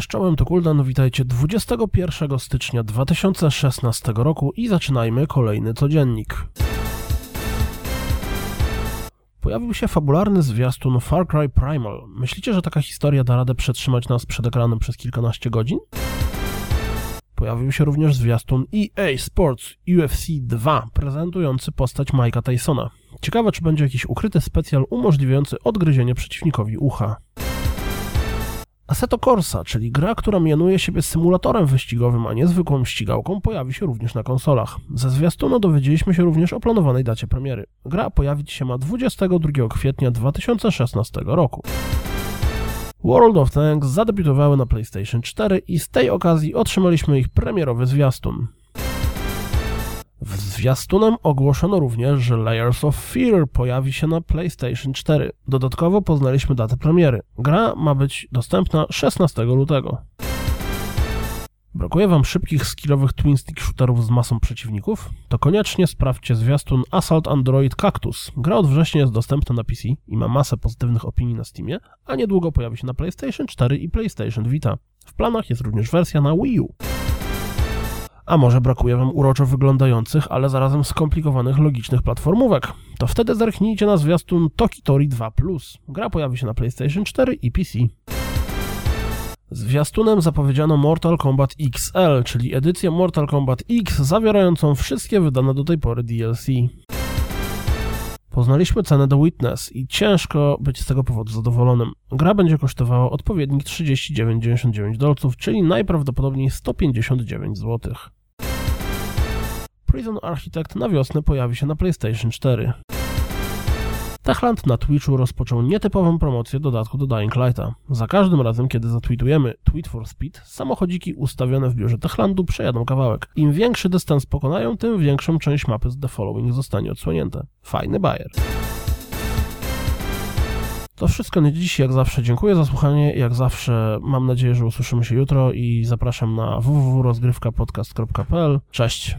Czołem to Kuldan, witajcie 21 stycznia 2016 roku i zaczynajmy kolejny codziennik. Pojawił się fabularny zwiastun Far Cry Primal. Myślicie, że taka historia da radę przetrzymać nas przed ekranem przez kilkanaście godzin? Pojawił się również zwiastun EA Sports UFC 2, prezentujący postać Mike'a Tysona. Ciekawe, czy będzie jakiś ukryty specjal umożliwiający odgryzienie przeciwnikowi ucha. Assetto Corsa, czyli gra, która mianuje siebie symulatorem wyścigowym, a nie zwykłą ścigałką, pojawi się również na konsolach. Ze zwiastunu dowiedzieliśmy się również o planowanej dacie premiery. Gra pojawić się ma 22 kwietnia 2016 roku. World of Tanks zadebiutowały na PlayStation 4 i z tej okazji otrzymaliśmy ich premierowy zwiastun. W zwiastunem ogłoszono również, że Layers of Fear pojawi się na PlayStation 4. Dodatkowo poznaliśmy datę premiery. Gra ma być dostępna 16 lutego. Brakuje Wam szybkich, skillowych twin stick shooterów z masą przeciwników? To koniecznie sprawdźcie zwiastun Assault Android Cactus. Gra od września jest dostępna na PC i ma masę pozytywnych opinii na Steamie, a niedługo pojawi się na PlayStation 4 i PlayStation Vita. W planach jest również wersja na Wii U. A może brakuje Wam uroczo wyglądających, ale zarazem skomplikowanych logicznych platformówek? To wtedy zerknijcie na zwiastun Tokitori 2+. Gra pojawi się na PlayStation 4 i PC. Zwiastunem zapowiedziano Mortal Kombat XL, czyli edycję Mortal Kombat X zawierającą wszystkie wydane do tej pory DLC. Poznaliśmy cenę do Witness i ciężko być z tego powodu zadowolonym. Gra będzie kosztowała odpowiednik 39,99 dolców, czyli najprawdopodobniej 159 zł. Prison Architect na wiosnę pojawi się na PlayStation 4. Techland na Twitchu rozpoczął nietypową promocję dodatku do Dying Lighta. Za każdym razem, kiedy zatweetujemy Tweet for Speed, samochodziki ustawione w biurze Techlandu przejadą kawałek. Im większy dystans pokonają, tym większą część mapy z The Following zostanie odsłonięte. Fajny bajer. To wszystko na dziś, jak zawsze dziękuję za słuchanie, jak zawsze mam nadzieję, że usłyszymy się jutro i zapraszam na www.rozgrywkapodcast.pl. Cześć!